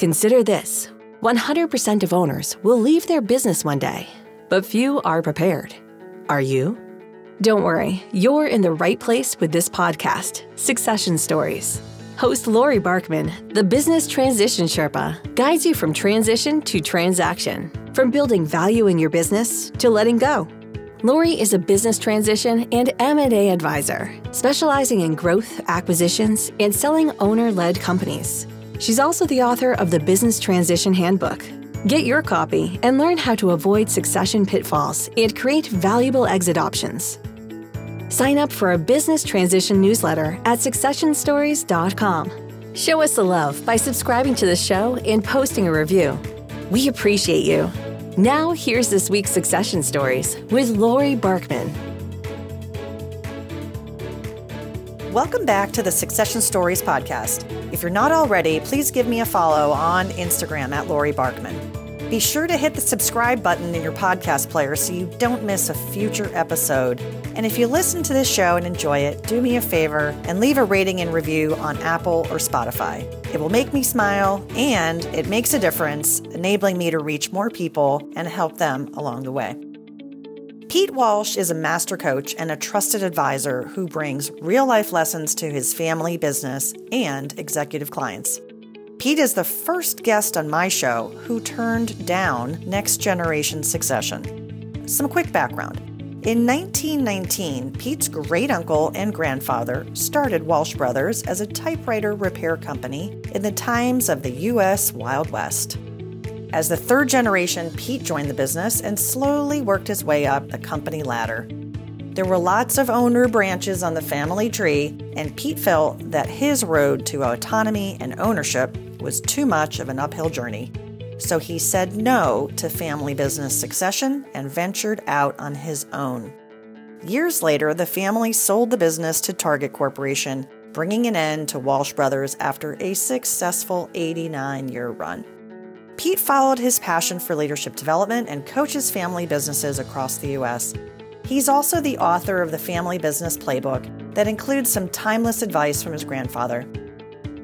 Consider this 100% of owners will leave their business one day, but few are prepared. Are you? Don't worry, you're in the right place with this podcast, Succession Stories. Host Laurie Barkman, the business transition Sherpa, guides you from transition to transaction, from building value in your business to letting go. Laurie is a business transition and M&A advisor, specializing in growth, acquisitions, and selling owner-led companies. She's also the author of the Business Transition Handbook. Get your copy and learn how to avoid succession pitfalls and create valuable exit options. Sign up for a business transition newsletter at successionstories.com. Show us the love by subscribing to the show and posting a review. We appreciate you. Now, here's this week's Succession Stories with Laurie Barkman. Welcome back to the Succession Stories podcast. If you're not already, please give me a follow on Instagram at Laurie Barkman. Be sure to hit the subscribe button in your podcast player so you don't miss a future episode. And if you listen to this show and enjoy it, do me a favor and leave a rating and review on Apple or Spotify. It will make me smile and it makes a difference, enabling me to reach more people and help them along the way. Pete Walsh is a master coach and a trusted advisor who brings real life lessons to his family, business, and executive clients. Pete is the first guest on my show who turned down Next Generation Succession. Some quick background. In 1919, Pete's great uncle and grandfather started Walsh Brothers as a typewriter repair company in the times of the U.S. Wild West. As the third generation, Pete joined the business and slowly worked his way up the company ladder. There were lots of owner branches on the family tree, and Pete felt that his road to autonomy and ownership was too much of an uphill journey. So he said no to family business succession and ventured out on his own. Years later, the family sold the business to Target Corporation, bringing an end to Walsh Brothers after a successful 89 year run. Pete followed his passion for leadership development and coaches family businesses across the U.S. He's also the author of the Family Business Playbook that includes some timeless advice from his grandfather.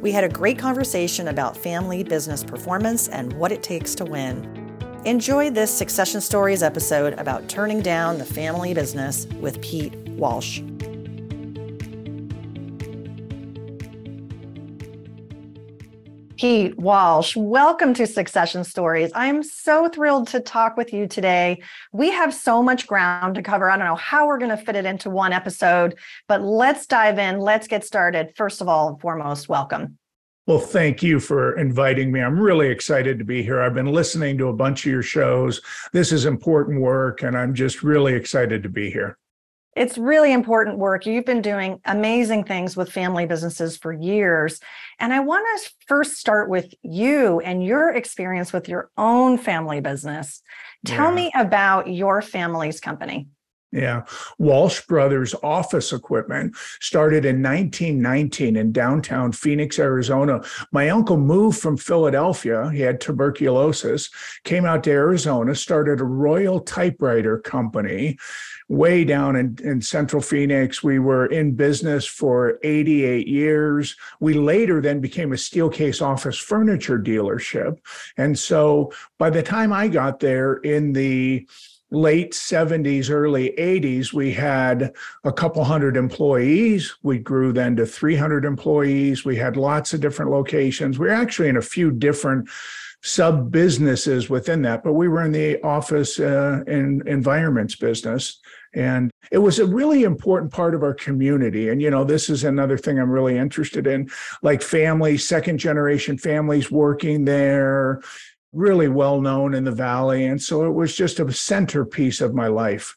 We had a great conversation about family business performance and what it takes to win. Enjoy this Succession Stories episode about turning down the family business with Pete Walsh. Pete Walsh, welcome to Succession Stories. I'm so thrilled to talk with you today. We have so much ground to cover. I don't know how we're going to fit it into one episode, but let's dive in. Let's get started. First of all, and foremost, welcome. Well, thank you for inviting me. I'm really excited to be here. I've been listening to a bunch of your shows. This is important work, and I'm just really excited to be here. It's really important work. You've been doing amazing things with family businesses for years. And I want to first start with you and your experience with your own family business. Tell yeah. me about your family's company. Yeah. Walsh Brothers office equipment started in 1919 in downtown Phoenix, Arizona. My uncle moved from Philadelphia. He had tuberculosis, came out to Arizona, started a Royal Typewriter Company way down in, in central Phoenix. We were in business for 88 years. We later then became a Steelcase office furniture dealership. And so by the time I got there in the late 70s, early 80s, we had a couple hundred employees. We grew then to 300 employees. We had lots of different locations. We we're actually in a few different sub businesses within that, but we were in the office uh, and environments business. And it was a really important part of our community. And, you know, this is another thing I'm really interested in like families, second generation families working there, really well known in the Valley. And so it was just a centerpiece of my life.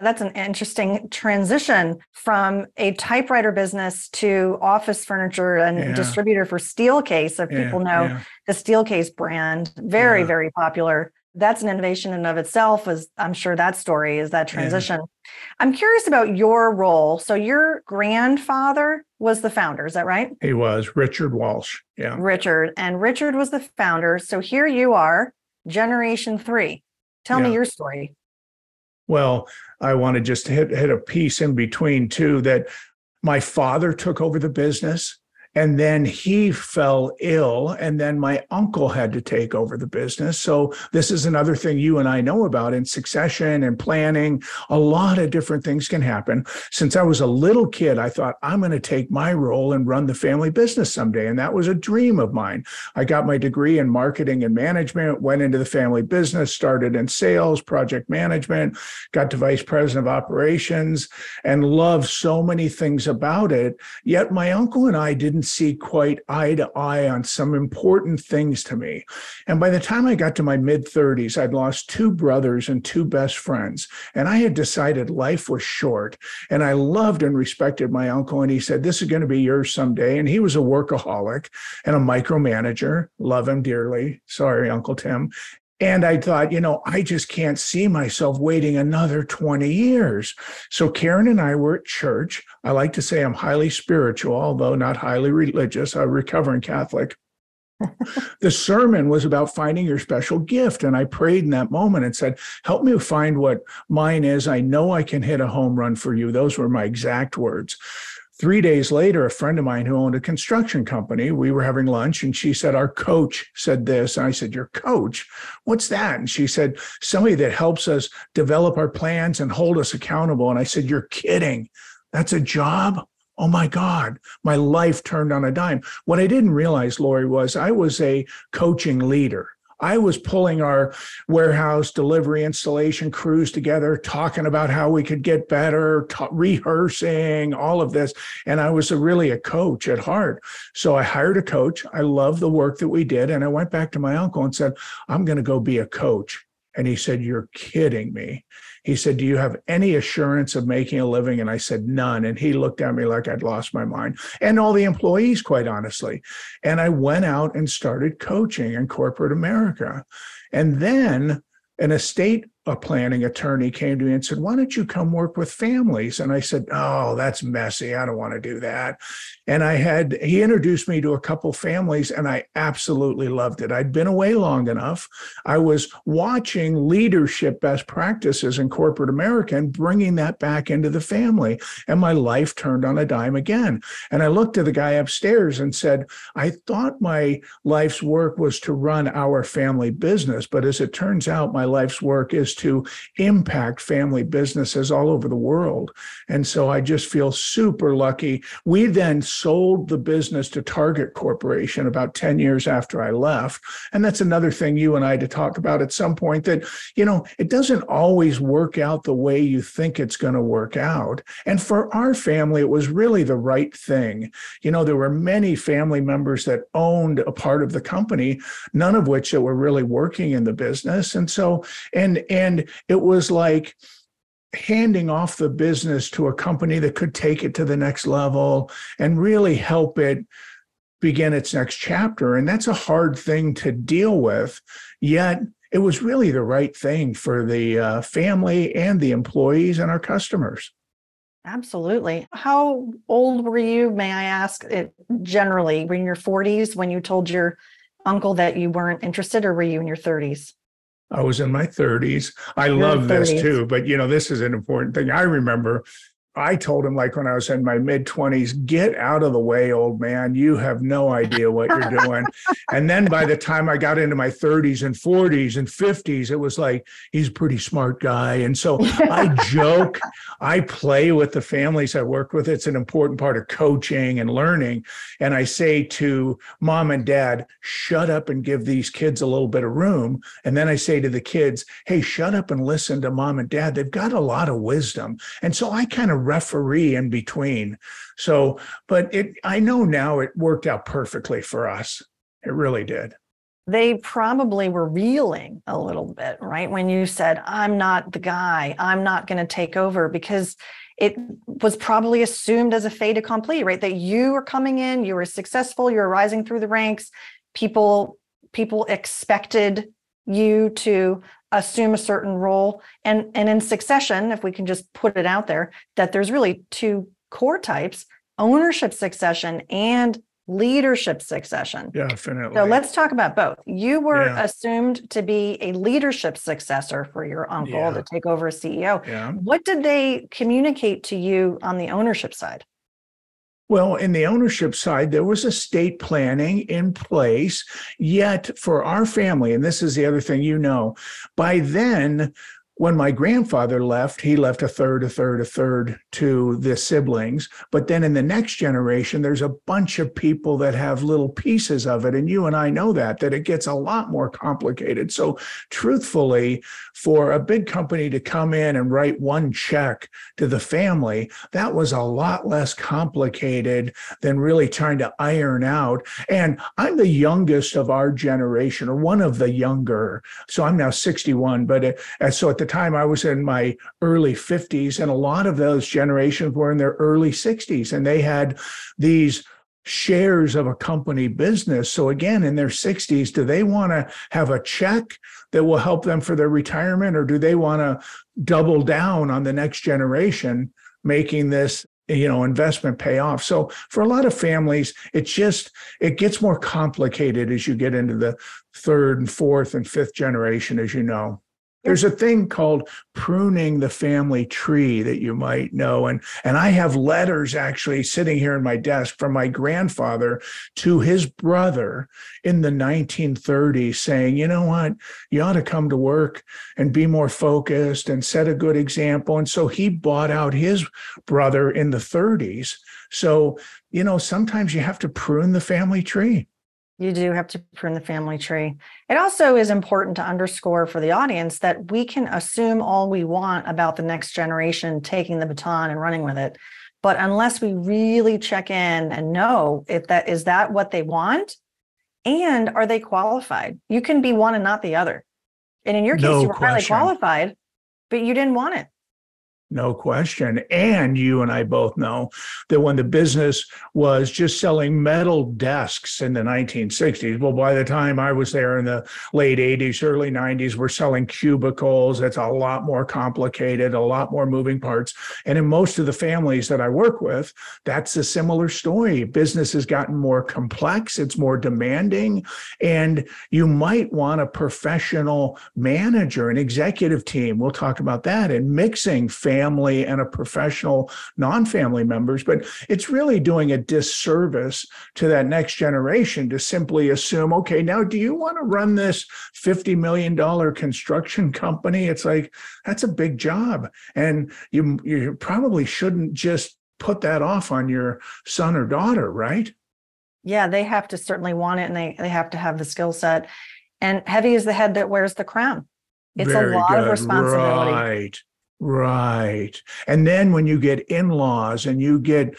That's an interesting transition from a typewriter business to office furniture and yeah. distributor for Steelcase. If yeah, people know yeah. the Steelcase brand, very, very popular that's an innovation in and of itself as i'm sure that story is that transition. Yeah. i'm curious about your role. So your grandfather was the founder is that right? He was richard walsh yeah. Richard and richard was the founder. So here you are generation three. Tell yeah. me your story. Well i want to just hit, hit a piece in between too that my father took over the business And then he fell ill, and then my uncle had to take over the business. So, this is another thing you and I know about in succession and planning. A lot of different things can happen. Since I was a little kid, I thought I'm going to take my role and run the family business someday. And that was a dream of mine. I got my degree in marketing and management, went into the family business, started in sales, project management, got to vice president of operations, and loved so many things about it. Yet my uncle and I didn't see quite eye to eye on some important things to me. And by the time I got to my mid 30s, I'd lost two brothers and two best friends. And I had decided life was short. And I loved and respected my uncle. And he said, This is going to be yours someday. And he was a workaholic and a micromanager. Love him dearly. Sorry, Uncle Tim. And I thought, you know, I just can't see myself waiting another 20 years. So Karen and I were at church. I like to say I'm highly spiritual, although not highly religious, a recovering Catholic. the sermon was about finding your special gift. And I prayed in that moment and said, Help me find what mine is. I know I can hit a home run for you. Those were my exact words. Three days later, a friend of mine who owned a construction company, we were having lunch and she said, Our coach said this. And I said, Your coach? What's that? And she said, Somebody that helps us develop our plans and hold us accountable. And I said, You're kidding. That's a job? Oh my God, my life turned on a dime. What I didn't realize, Laurie, was I was a coaching leader. I was pulling our warehouse delivery installation crews together, talking about how we could get better, ta- rehearsing all of this. And I was a, really a coach at heart. So I hired a coach. I loved the work that we did. And I went back to my uncle and said, I'm going to go be a coach. And he said, You're kidding me. He said, Do you have any assurance of making a living? And I said, None. And he looked at me like I'd lost my mind. And all the employees, quite honestly. And I went out and started coaching in corporate America. And then an estate a planning attorney came to me and said, Why don't you come work with families? And I said, Oh, that's messy. I don't want to do that. And I had, he introduced me to a couple families and I absolutely loved it. I'd been away long enough. I was watching leadership best practices in corporate America and bringing that back into the family. And my life turned on a dime again. And I looked at the guy upstairs and said, I thought my life's work was to run our family business. But as it turns out, my life's work is to impact family businesses all over the world. And so I just feel super lucky. We then sold the business to Target Corporation about 10 years after I left. And that's another thing you and I to talk about at some point that, you know, it doesn't always work out the way you think it's going to work out. And for our family, it was really the right thing. You know, there were many family members that owned a part of the company, none of which that were really working in the business. And so, and, and and it was like handing off the business to a company that could take it to the next level and really help it begin its next chapter. And that's a hard thing to deal with. Yet it was really the right thing for the uh, family and the employees and our customers. Absolutely. How old were you, may I ask, it generally? Were in your 40s when you told your uncle that you weren't interested, or were you in your 30s? I was in my 30s. I You're love 30s. this too, but you know, this is an important thing. I remember I told him, like when I was in my mid 20s, get out of the way, old man. You have no idea what you're doing. and then by the time I got into my 30s and 40s and 50s, it was like, he's a pretty smart guy. And so I joke, I play with the families I work with. It's an important part of coaching and learning. And I say to mom and dad, shut up and give these kids a little bit of room. And then I say to the kids, hey, shut up and listen to mom and dad. They've got a lot of wisdom. And so I kind of referee in between. So, but it, I know now it worked out perfectly for us. It really did. They probably were reeling a little bit, right? When you said, I'm not the guy, I'm not going to take over, because it was probably assumed as a fait accompli, right? That you were coming in, you were successful, you were rising through the ranks. People, people expected you to assume a certain role and and in succession if we can just put it out there that there's really two core types ownership succession and leadership succession Yeah, definitely so let's talk about both you were yeah. assumed to be a leadership successor for your uncle yeah. to take over as ceo yeah. what did they communicate to you on the ownership side Well, in the ownership side, there was estate planning in place. Yet for our family, and this is the other thing you know, by then when my grandfather left, he left a third, a third, a third to the siblings. But then in the next generation, there's a bunch of people that have little pieces of it. And you and I know that, that it gets a lot more complicated. So, truthfully, for a big company to come in and write one check to the family, that was a lot less complicated than really trying to iron out. And I'm the youngest of our generation, or one of the younger. So I'm now 61. But uh, so at the the time I was in my early 50s, and a lot of those generations were in their early 60s, and they had these shares of a company business. So again, in their 60s, do they want to have a check that will help them for their retirement, or do they want to double down on the next generation, making this you know investment pay off so for a lot of families it just it gets more complicated as you get into the third and fourth and fifth generation as you know there's a thing called pruning the family tree that you might know. And, and I have letters actually sitting here in my desk from my grandfather to his brother in the 1930s saying, you know what, you ought to come to work and be more focused and set a good example. And so he bought out his brother in the 30s. So, you know, sometimes you have to prune the family tree. You do have to prune the family tree. It also is important to underscore for the audience that we can assume all we want about the next generation taking the baton and running with it. But unless we really check in and know if that is that what they want and are they qualified? You can be one and not the other. And in your case, no you were question. highly qualified, but you didn't want it. No question. And you and I both know that when the business was just selling metal desks in the 1960s, well, by the time I was there in the late 80s, early 90s, we're selling cubicles. It's a lot more complicated, a lot more moving parts. And in most of the families that I work with, that's a similar story. Business has gotten more complex, it's more demanding. And you might want a professional manager, an executive team. We'll talk about that and mixing family family and a professional non-family members but it's really doing a disservice to that next generation to simply assume okay now do you want to run this 50 million dollar construction company? It's like that's a big job. And you you probably shouldn't just put that off on your son or daughter right? Yeah they have to certainly want it and they, they have to have the skill set. And heavy is the head that wears the crown. It's Very a lot good. of responsibility. Right Right. And then when you get in laws and you get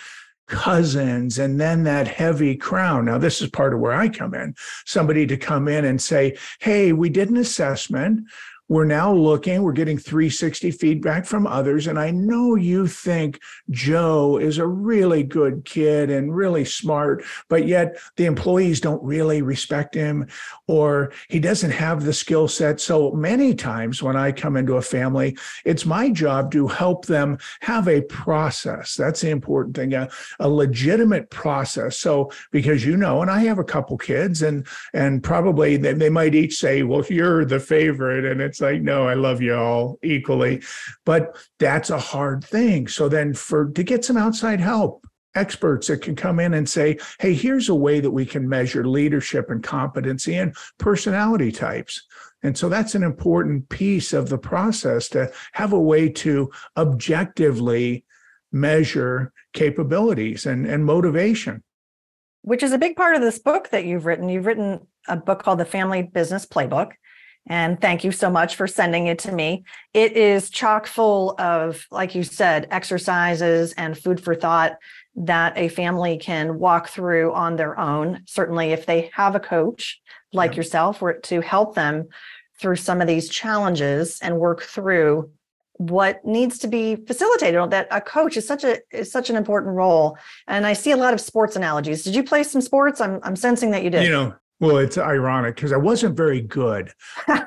cousins and then that heavy crown. Now, this is part of where I come in somebody to come in and say, Hey, we did an assessment. We're now looking, we're getting 360 feedback from others. And I know you think Joe is a really good kid and really smart, but yet the employees don't really respect him or he doesn't have the skill set. So many times when I come into a family, it's my job to help them have a process. That's the important thing, a, a legitimate process. So because you know, and I have a couple kids and and probably they, they might each say, well, you're the favorite. And it's it's like, no, I love you all equally. But that's a hard thing. So then for to get some outside help, experts that can come in and say, hey, here's a way that we can measure leadership and competency and personality types. And so that's an important piece of the process to have a way to objectively measure capabilities and, and motivation. Which is a big part of this book that you've written. You've written a book called The Family Business Playbook. And thank you so much for sending it to me. It is chock full of, like you said, exercises and food for thought that a family can walk through on their own. Certainly, if they have a coach like yeah. yourself, or to help them through some of these challenges and work through what needs to be facilitated that a coach is such a is such an important role and i see a lot of sports analogies did you play some sports i'm, I'm sensing that you did you know Well, it's ironic because I wasn't very good,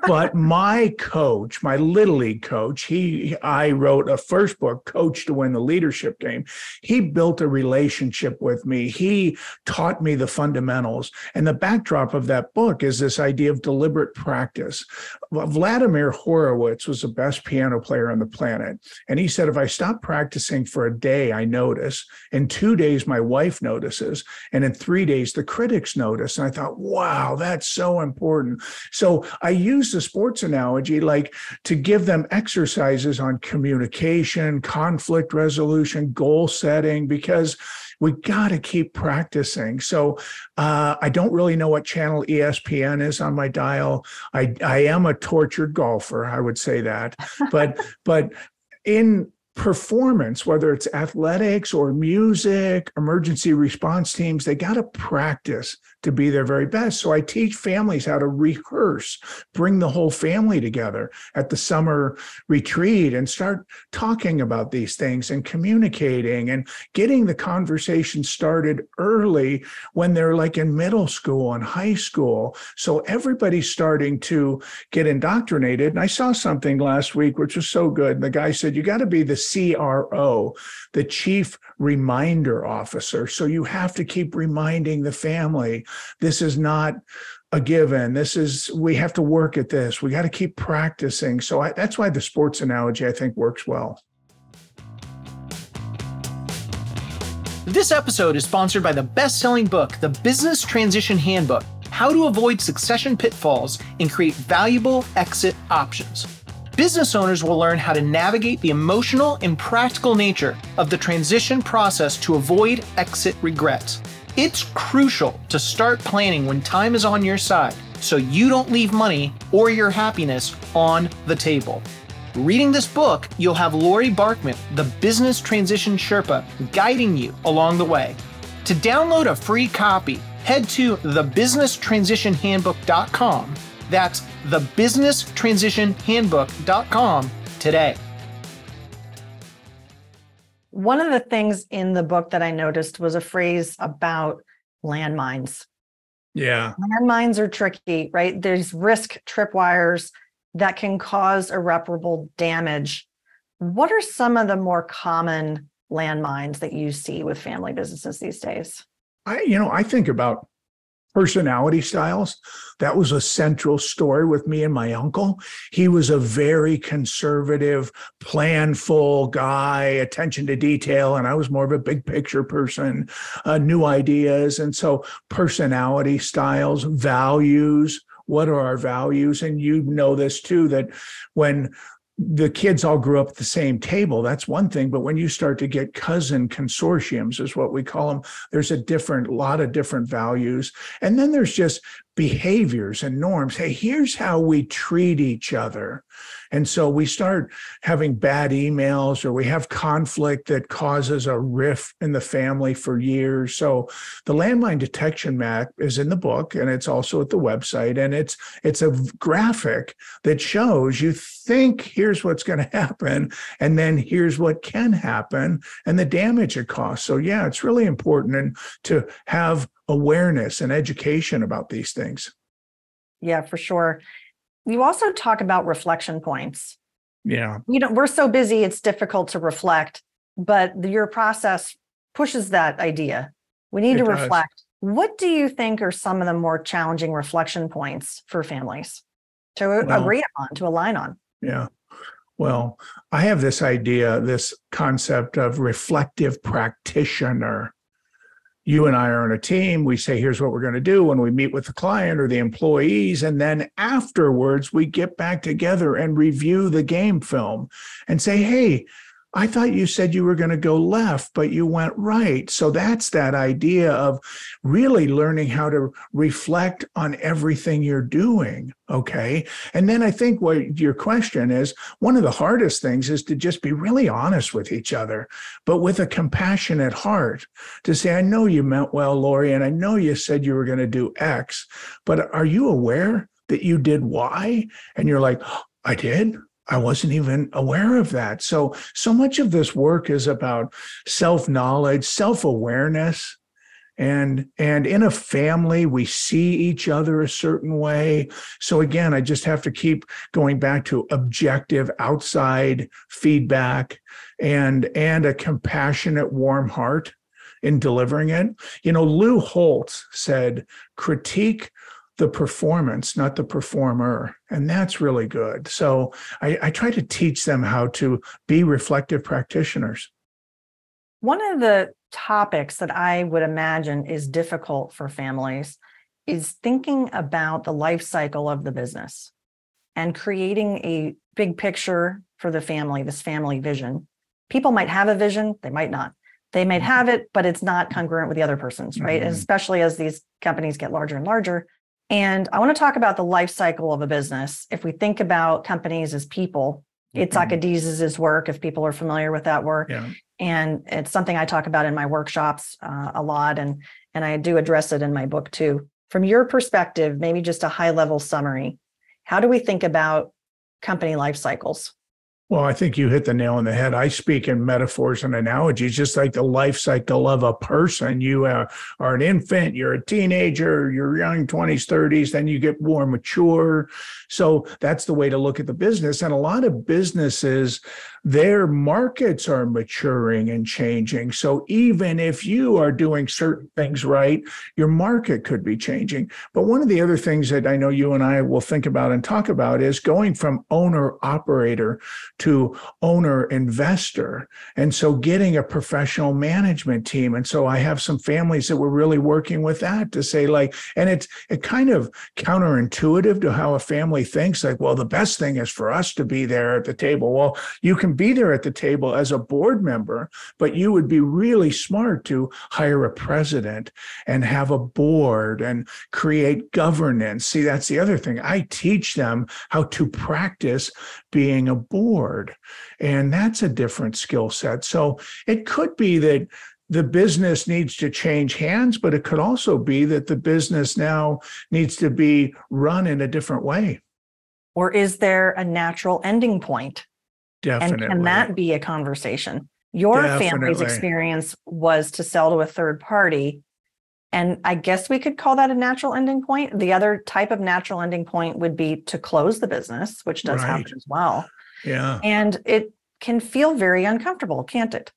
but my coach, my little league coach, he, I wrote a first book, Coach to Win the Leadership Game. He built a relationship with me. He taught me the fundamentals. And the backdrop of that book is this idea of deliberate practice. Vladimir Horowitz was the best piano player on the planet. And he said, if I stop practicing for a day, I notice. In two days, my wife notices. And in three days, the critics notice. And I thought, wow, that's so important. So I use the sports analogy like to give them exercises on communication, conflict resolution, goal setting, because we got to keep practicing. So uh, I don't really know what channel ESPN is on my dial. I I am a tortured golfer, I would say that, but but in performance, whether it's athletics or music, emergency response teams, they got to practice to be their very best. So I teach families how to rehearse, bring the whole family together at the summer retreat and start talking about these things and communicating and getting the conversation started early when they're like in middle school and high school. So everybody's starting to get indoctrinated. And I saw something last week, which was so good. The guy said, You got to be the CRO, the chief reminder officer. So you have to keep reminding the family this is not a given. This is, we have to work at this. We got to keep practicing. So I, that's why the sports analogy, I think, works well. This episode is sponsored by the best selling book, The Business Transition Handbook How to Avoid Succession Pitfalls and Create Valuable Exit Options business owners will learn how to navigate the emotional and practical nature of the transition process to avoid exit regrets. It's crucial to start planning when time is on your side so you don't leave money or your happiness on the table. Reading this book, you'll have Laurie Barkman, the business transition Sherpa, guiding you along the way. To download a free copy, head to thebusinesstransitionhandbook.com that's thebusinesstransitionhandbook.com today. One of the things in the book that I noticed was a phrase about landmines. Yeah. Landmines are tricky, right? There's risk tripwires that can cause irreparable damage. What are some of the more common landmines that you see with family businesses these days? I, you know, I think about personality styles. That was a central story with me and my uncle. He was a very conservative, planful guy, attention to detail, and I was more of a big picture person, uh, new ideas. And so, personality styles, values, what are our values and you know this too that when the kids all grew up at the same table. That's one thing. But when you start to get cousin consortiums, is what we call them, there's a different lot of different values. And then there's just behaviors and norms. Hey, here's how we treat each other. And so we start having bad emails or we have conflict that causes a rift in the family for years. So the landmine detection map is in the book and it's also at the website and it's it's a graphic that shows you think here's what's going to happen and then here's what can happen and the damage it costs. So yeah, it's really important and to have awareness and education about these things. Yeah, for sure. You also talk about reflection points. Yeah. You know, we're so busy, it's difficult to reflect, but your process pushes that idea. We need it to does. reflect. What do you think are some of the more challenging reflection points for families to well, agree on, to align on? Yeah. Well, I have this idea, this concept of reflective practitioner you and I are on a team. We say, here's what we're going to do when we meet with the client or the employees. And then afterwards, we get back together and review the game film and say, hey, I thought you said you were going to go left, but you went right. So that's that idea of really learning how to reflect on everything you're doing. Okay. And then I think what your question is one of the hardest things is to just be really honest with each other, but with a compassionate heart to say, I know you meant well, Laurie, and I know you said you were going to do X, but are you aware that you did Y? And you're like, I did. I wasn't even aware of that. So, so much of this work is about self knowledge, self awareness, and and in a family we see each other a certain way so again i just have to keep going back to objective outside feedback and and a compassionate warm heart in delivering it you know lou holtz said critique the performance, not the performer. And that's really good. So I, I, try to teach them how to be reflective practitioners. One of the topics that I would imagine is difficult for families is thinking about the life cycle of the business and creating a big picture for the family, this family vision. People might have a vision, they might not. They might mm-hmm. have it, but it's not congruent with the other person's, right? Mm-hmm. especially as these companies get larger and larger. And I want to talk about the life cycle of a business. If we think about companies as people, it's mm work, if people are familiar with that work. Yeah. And it's something I talk about in my workshops uh, a lot. And, and I do address it in my book too. From your perspective, maybe just a high level summary, how do we think about company life cycles? Well, I think you hit the nail on the head. I speak in metaphors and analogies, just like the life cycle of a person. You are, are an infant, you're a teenager, you're young 20s, 30s, then you get more mature. So that's the way to look at the business. And a lot of businesses their markets are maturing and changing. So even if you are doing certain things right, your market could be changing. But one of the other things that I know you and I will think about and talk about is going from owner operator to owner investor. And so getting a professional management team. And so I have some families that were really working with that to say like, and it's it kind of counterintuitive to how a family thinks like, well, the best thing is for us to be there at the table. Well, you can can be there at the table as a board member, but you would be really smart to hire a president and have a board and create governance. See, that's the other thing. I teach them how to practice being a board, and that's a different skill set. So it could be that the business needs to change hands, but it could also be that the business now needs to be run in a different way. Or is there a natural ending point? Definitely. And can that be a conversation? Your Definitely. family's experience was to sell to a third party. And I guess we could call that a natural ending point. The other type of natural ending point would be to close the business, which does right. happen as well. Yeah. And it can feel very uncomfortable, can't it?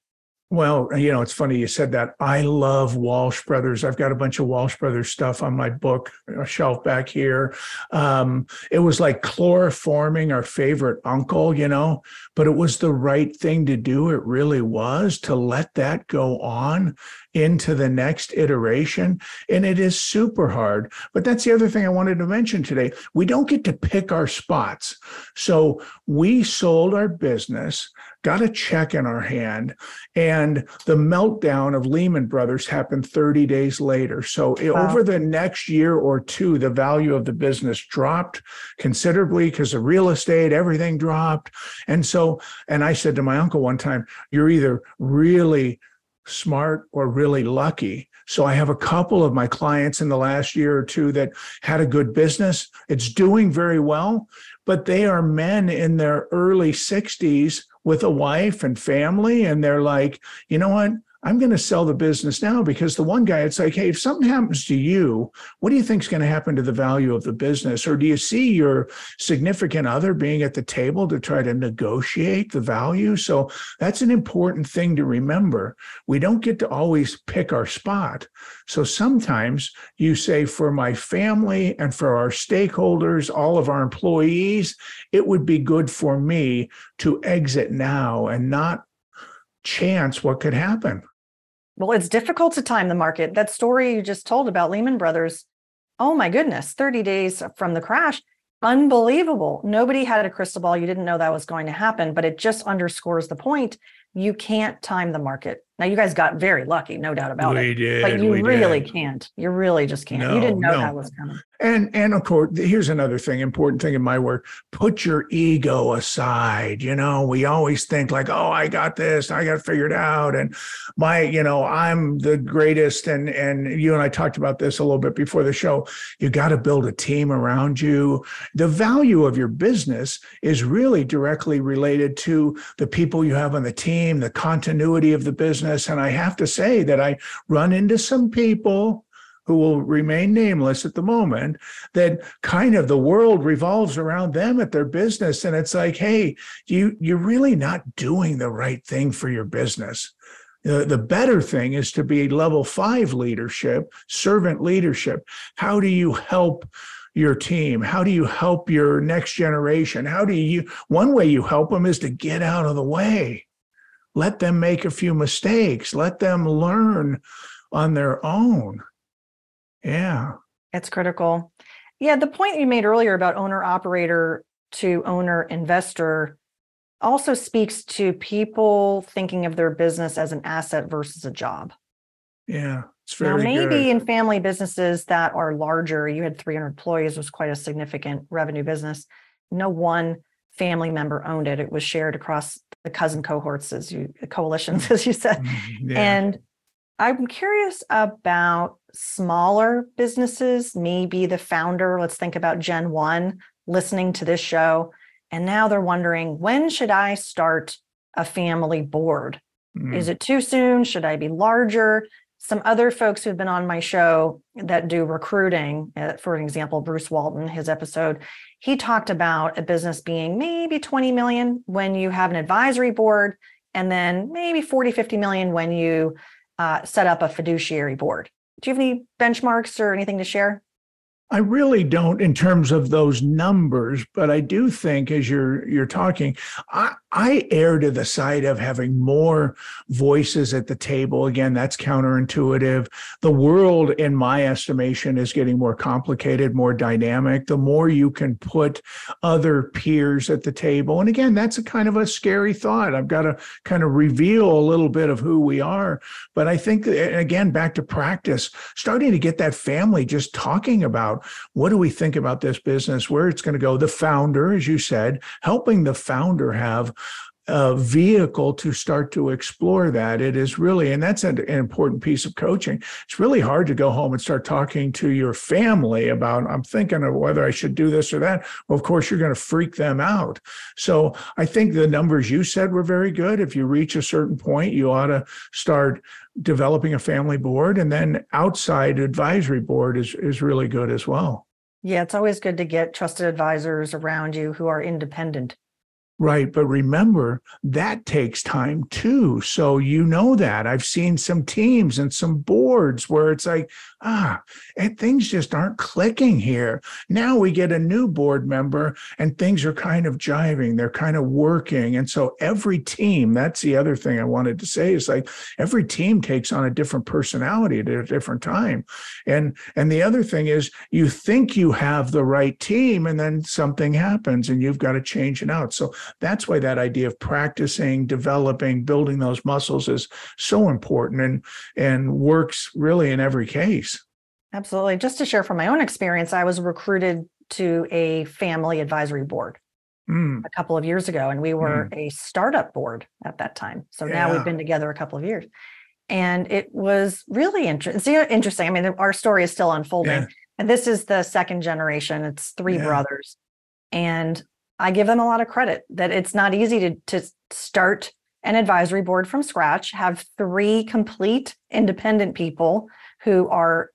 Well, you know, it's funny you said that. I love Walsh Brothers. I've got a bunch of Walsh Brothers stuff on my book shelf back here. Um, it was like chloroforming our favorite uncle, you know, but it was the right thing to do. It really was to let that go on into the next iteration. And it is super hard. But that's the other thing I wanted to mention today. We don't get to pick our spots. So we sold our business got a check in our hand. And the meltdown of Lehman Brothers happened 30 days later. So eh, wow. over the next year or two, the value of the business dropped considerably because of real estate, everything dropped. And so, and I said to my uncle one time, you're either really smart or really lucky. So I have a couple of my clients in the last year or two that had a good business. It's doing very well, but they are men in their early 60s with a wife and family and they're like you know what I'm going to sell the business now because the one guy, it's like, hey, if something happens to you, what do you think is going to happen to the value of the business? Or do you see your significant other being at the table to try to negotiate the value? So that's an important thing to remember. We don't get to always pick our spot. So sometimes you say, for my family and for our stakeholders, all of our employees, it would be good for me to exit now and not chance what could happen. Well, it's difficult to time the market. That story you just told about Lehman Brothers, oh my goodness, 30 days from the crash, unbelievable. Nobody had a crystal ball. You didn't know that was going to happen, but it just underscores the point you can't time the market. Now you guys got very lucky, no doubt about we it. Did, but you really did. can't. You really just can't. No, you didn't know no. that was coming. And and of course, here's another thing, important thing in my work. Put your ego aside. You know, we always think like, oh, I got this, I got figured out, and my, you know, I'm the greatest. And and you and I talked about this a little bit before the show. You got to build a team around you. The value of your business is really directly related to the people you have on the team team, the continuity of the business. And I have to say that I run into some people who will remain nameless at the moment, that kind of the world revolves around them at their business. And it's like, hey, you you're really not doing the right thing for your business. The, the better thing is to be level five leadership, servant leadership. How do you help your team? How do you help your next generation? How do you, one way you help them is to get out of the way. Let them make a few mistakes. Let them learn on their own. Yeah. It's critical. Yeah. The point you made earlier about owner operator to owner investor also speaks to people thinking of their business as an asset versus a job. Yeah. It's very now, maybe good. in family businesses that are larger, you had 300 employees, was quite a significant revenue business. No one family member owned it. It was shared across the cousin cohorts, as you coalitions, as you said. Mm-hmm. Yeah. And I'm curious about smaller businesses, maybe the founder, let's think about Gen 1 listening to this show. And now they're wondering when should I start a family board? Mm. Is it too soon? Should I be larger? Some other folks who've been on my show that do recruiting, uh, for example, Bruce Walton, his episode, he talked about a business being maybe 20 million when you have an advisory board, and then maybe 40, 50 million when you uh, set up a fiduciary board. Do you have any benchmarks or anything to share? I really don't in terms of those numbers, but I do think as you're you're talking, I, I err to the side of having more voices at the table. Again, that's counterintuitive. The world, in my estimation, is getting more complicated, more dynamic. The more you can put other peers at the table. And again, that's a kind of a scary thought. I've got to kind of reveal a little bit of who we are. But I think again, back to practice, starting to get that family just talking about what do we think about this business, where it's going to go? The founder, as you said, helping the founder have a vehicle to start to explore that. It is really, and that's an, an, important piece of coaching. It's really hard to go home and start talking to your family about, I'm thinking of whether I should do this or that. Well, of course, you're going to freak them out. So I think the numbers you said were very good. If you reach a certain point, you ought to start developing a family board and then outside advisory board is is really good as well. Yeah, it's always good to get trusted advisors around you who are independent. Right. But remember, that takes time too. So you know that. I've seen some teams and some boards where it's like, ah, and things just aren't clicking here. Now we get a new board member and things are kind of jiving. They're kind of working. And so every team, that's the other thing I wanted to say is like every team takes on a different personality at a different time. And and the other thing is you think you have the right team and then something happens and you've got to change it out. So that's why that idea of practicing, developing, building those muscles is so important and and works really in every case. Absolutely. Just to share from my own experience, I was recruited to a family advisory board mm. a couple of years ago, and we were mm. a startup board at that time. So yeah. now we've been together a couple of years. And it was really interesting. Interesting. I mean, our story is still unfolding. Yeah. And this is the second generation. It's three yeah. brothers. And I give them a lot of credit that it's not easy to, to start an advisory board from scratch, have three complete independent people who are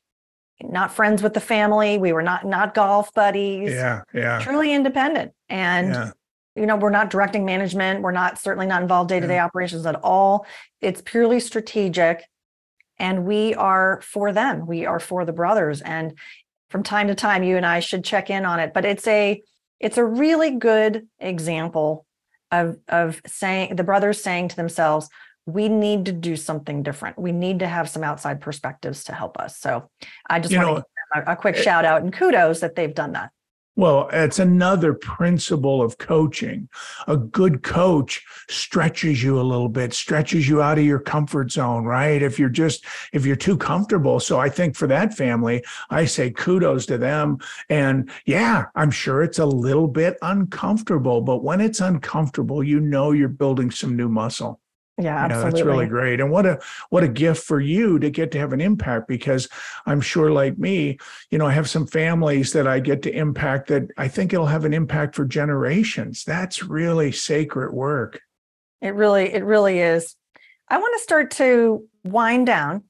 not friends with the family. We were not not golf buddies. Yeah, yeah. Truly independent. And yeah. you know, we're not directing management. We're not certainly not involved day-to-day yeah. operations at all. It's purely strategic. And we are for them. We are for the brothers. And from time to time, you and I should check in on it. But it's a it's a really good example of of saying the brothers saying to themselves, we need to do something different. We need to have some outside perspectives to help us. So I just want to a, a quick it, shout out and kudos that they've done that. Well, it's another principle of coaching. A good coach stretches you a little bit, stretches you out of your comfort zone, right? If you're just, if you're too comfortable. So I think for that family, I say kudos to them. And yeah, I'm sure it's a little bit uncomfortable, but when it's uncomfortable, you know you're building some new muscle. Yeah, absolutely. that's really great. And what a what a gift for you to get to have an impact because I'm sure like me, you know, I have some families that I get to impact that I think it'll have an impact for generations. That's really sacred work. It really, it really is. I want to start to wind down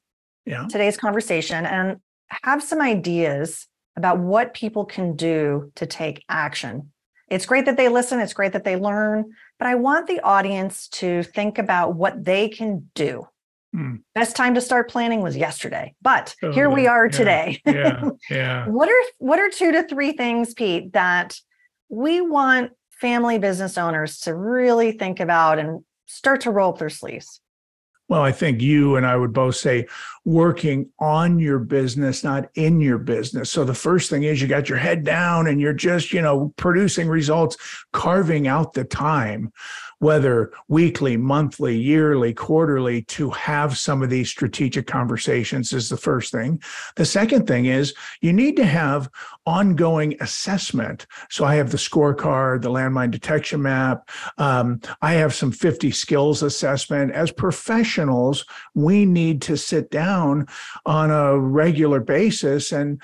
Yeah. today's conversation and have some ideas about what people can do to take action. It's great that they listen, it's great that they learn, but I want the audience to think about what they can do. Hmm. Best time to start planning was yesterday, but Oh, here we are yeah, today. Yeah. Yeah. what are what are two to three things, Pete, that we want family business owners to really think about and start to roll up their sleeves? Well, I think you and I would both say working on your business, not in your business. So the first thing is you got your head down and you're just, you know, producing results, carving out the time, whether weekly, monthly, yearly, quarterly, to have some of these strategic conversations is the first thing. The second thing is you need to have ongoing assessment. So I have the scorecard, the landmine detection map. Um, I have some 50 skills assessment. As professionals, we need to sit down on a regular basis and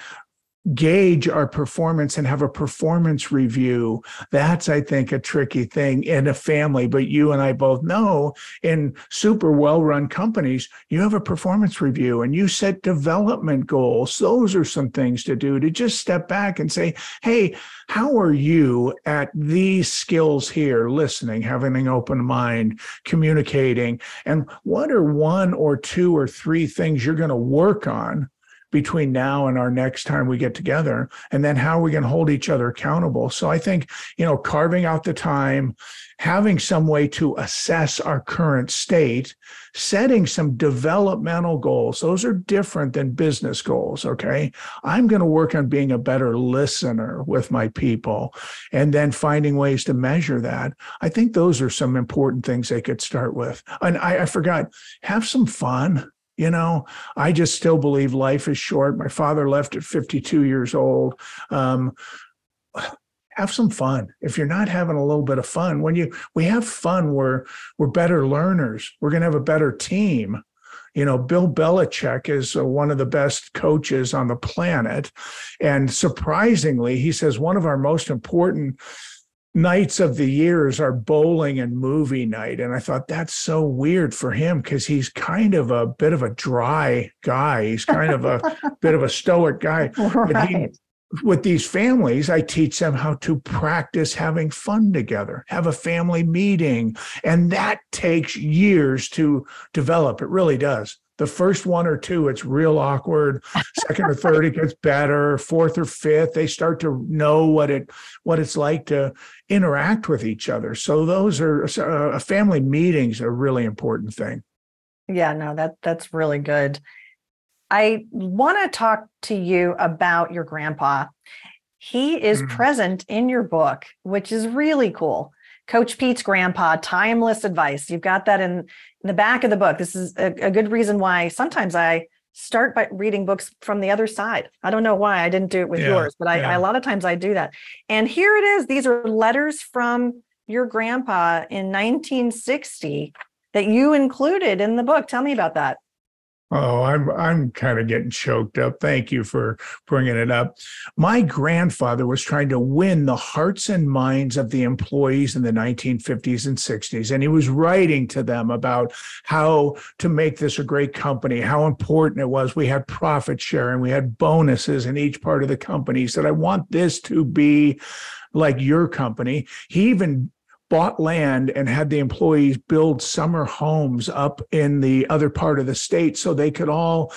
gauge our performance and have a performance review. That's, I think, a tricky thing in a family. But you and I both know in super well run companies, you have a performance review and you set development goals. Those are some things to do to just step back and say, hey, how are you at these skills here listening having an open mind communicating and what are one or two or three things you're going to work on between now and our next time we get together and then how are we going to hold each other accountable. So i think you know carving out the time having some way to assess our current state setting some developmental goals those are different than business goals okay? I'm going to work on being a better listener with my people and then finding ways to measure that. I think those are some important things they could start with. And i, I forgot have some fun you know, I just still believe life is short. My father left at 52 years old. Um, have some fun. If you're not having a little bit of fun, when you we have fun, we're we're better learners. We're going to have a better team. You know, Bill Belichick is uh, one of the best coaches on the planet, and surprisingly, he says one of our most important nights of the years are bowling and movie night. And I thought that's so weird for him because he's kind of a bit of a dry guy. He's kind of a bit of a stoic guy. But he, Right. with these families, I teach them how to practice having fun together, have a family meeting. And that takes years to develop. It really does. The first one or two, it's real awkward. Second or third, it gets better. Fourth or fifth, they start to know what it what it's like to interact with each other. So those are uh, family meetings are a really important thing. Yeah, no, that that's really good. I want to talk to you about your grandpa. He is Mm. present in your book, which is really cool. Coach Pete's grandpa, timeless advice. You've got that in, in the back of the book. This is a, a good reason why sometimes I start by reading books from the other side. I don't know why I didn't do it with Yeah, yours, but I, yeah. I a lot of times I do that. And here it is. These are letters from your grandpa in 1960 that you included in the book. Tell me about that. Oh, I'm I'm kind of getting choked up. Thank you for bringing it up. My grandfather was trying to win the hearts and minds of the employees in the 1950s and 60s and he was writing to them about how to make this a great company, how important it was. We had profit sharing, we had bonuses in each part of the company. He said I want this to be like your company. He even bought land and had the employees build summer homes up in the other part of the state so they could all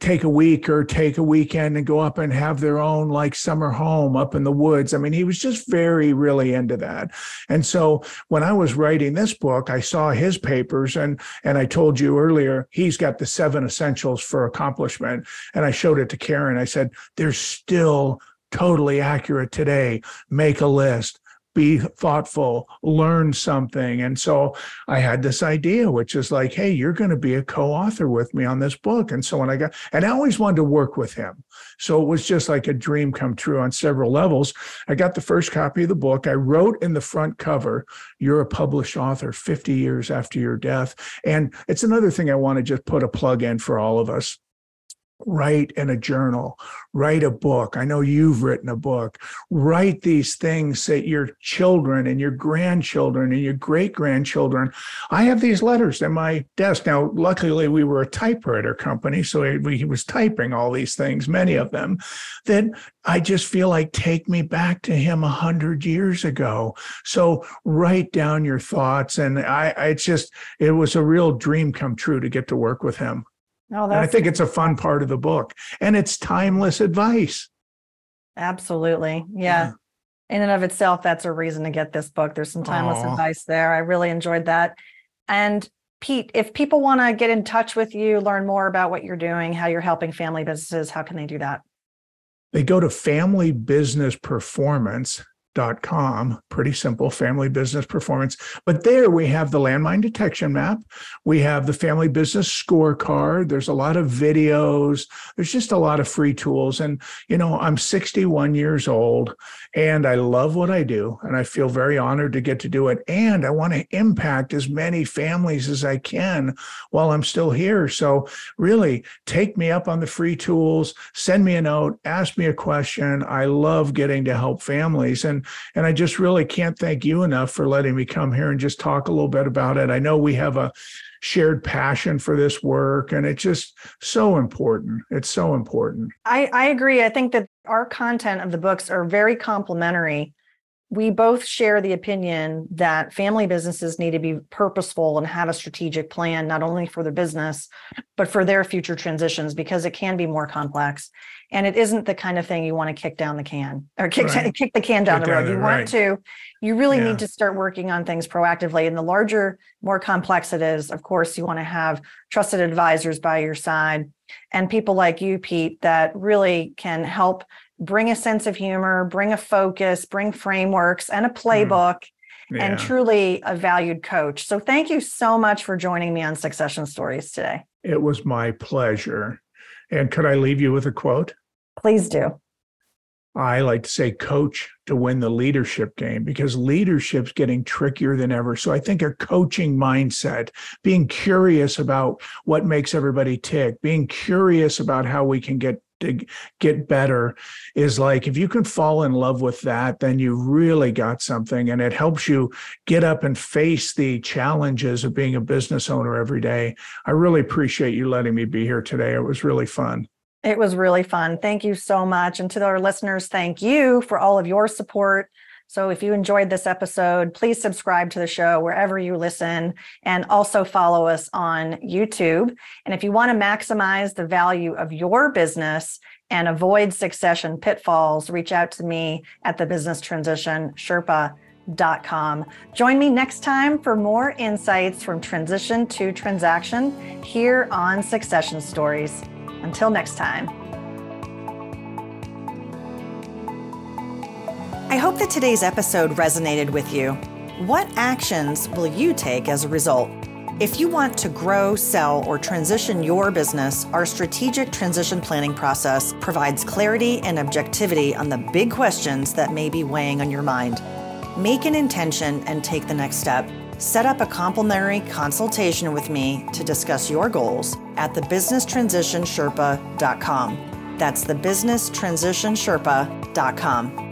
take a week or take a weekend and go up and have their own like summer home up in the woods. I mean, he was just very, really into that. And so when I was writing this book, I saw his papers and and I told you earlier, he's got the seven essentials for accomplishment. And I showed it to Karen. I said, they're still totally accurate today. Make a list be thoughtful, learn something. And so I had this idea, which is like, hey, you're going to be a co author with me on this book. And so when I got, and I always wanted to work with him. So it was just like a dream come true on several levels. I got the first copy of the book. I wrote in the front cover, You're a published author 50 years after your death. And it's another thing I want to just put a plug in for all of us write in a journal, write a book. I know you've written a book. Write these things that your children and your grandchildren and your great grandchildren. I have these letters in my desk. Now, luckily, we were a typewriter company, so he was typing all these things, many of them, that I just feel like take me back to him a hundred years ago. So write down your thoughts. And I, I, it's just, it was a real dream come true to get to work with him. Oh, and I think it's a fun part of the book, and it's timeless advice. Absolutely, yeah. yeah. In and of itself, that's a reason to get this book. There's some timeless oh. advice there. I really enjoyed that. And Pete, if people want to get in touch with you, learn more about what you're doing, how you're helping family businesses, how can they do that? They go to Family Business Performance dot com. Pretty simple family business performance. But there we have the landmine detection map. We have the family business scorecard. There's a lot of videos. There's just a lot of free tools. And you know i'm 61 years old and i love what i do and i feel very honored to get to do it. And i want to impact as many families as i can while i'm still here. So really take me up on the free tools send me a note ask me a question. I love getting to help families. And and I just really can't thank you enough for letting me come here and just talk a little bit about it. I know we have a shared passion for this work and it's just so important it's so important I, I agree i think that our content of the books are very complementary we both share the opinion that family businesses need to be purposeful and have a strategic plan, not only for their business, but for their future transitions, because it can be more complex. And it isn't the kind of thing you want to kick down the can or kick, right. kick the can down kick the road. Down you want right. to, you really yeah. need to start working on things proactively. And the larger, more complex it is, of course, you want to have trusted advisors by your side and people like you, Pete, that really can help bring a sense of humor, bring a focus, bring frameworks and a hmm. playbook. Mm. Yeah. And truly a valued coach. So, thank you so much for joining me on Succession Stories today. It was my pleasure. And could I leave you with a quote? Please do. I like to say coach to win the leadership game because leadership's getting trickier than ever. So I think a coaching mindset, being curious about what makes everybody tick, being curious about how we can get to get better is like if you can fall in love with that then you really got something and it helps you get up and face the challenges of being a business owner every day. I really appreciate you letting me be here today. It was really fun. It was really fun. Thank you so much and to our listeners thank you for all of your support so if you enjoyed this episode, please subscribe to the show wherever you listen and also follow us on YouTube. And if you want to maximize the value of your business and avoid succession pitfalls, reach out to me at the business transition Sherpa.com. Join me next time for more insights from transition to transaction here on Succession Stories. Until next time. I hope that today's episode resonated with you. What actions will you take as a result? If you want to grow, sell, or transition your business, our strategic transition planning process provides clarity and objectivity on the big questions that may be weighing on your mind. Make an intention and take the next step. Set up a complimentary consultation with me to discuss your goals at thebusinesstransitionsherpa.com. That's thebusinesstransitionsherpa.com.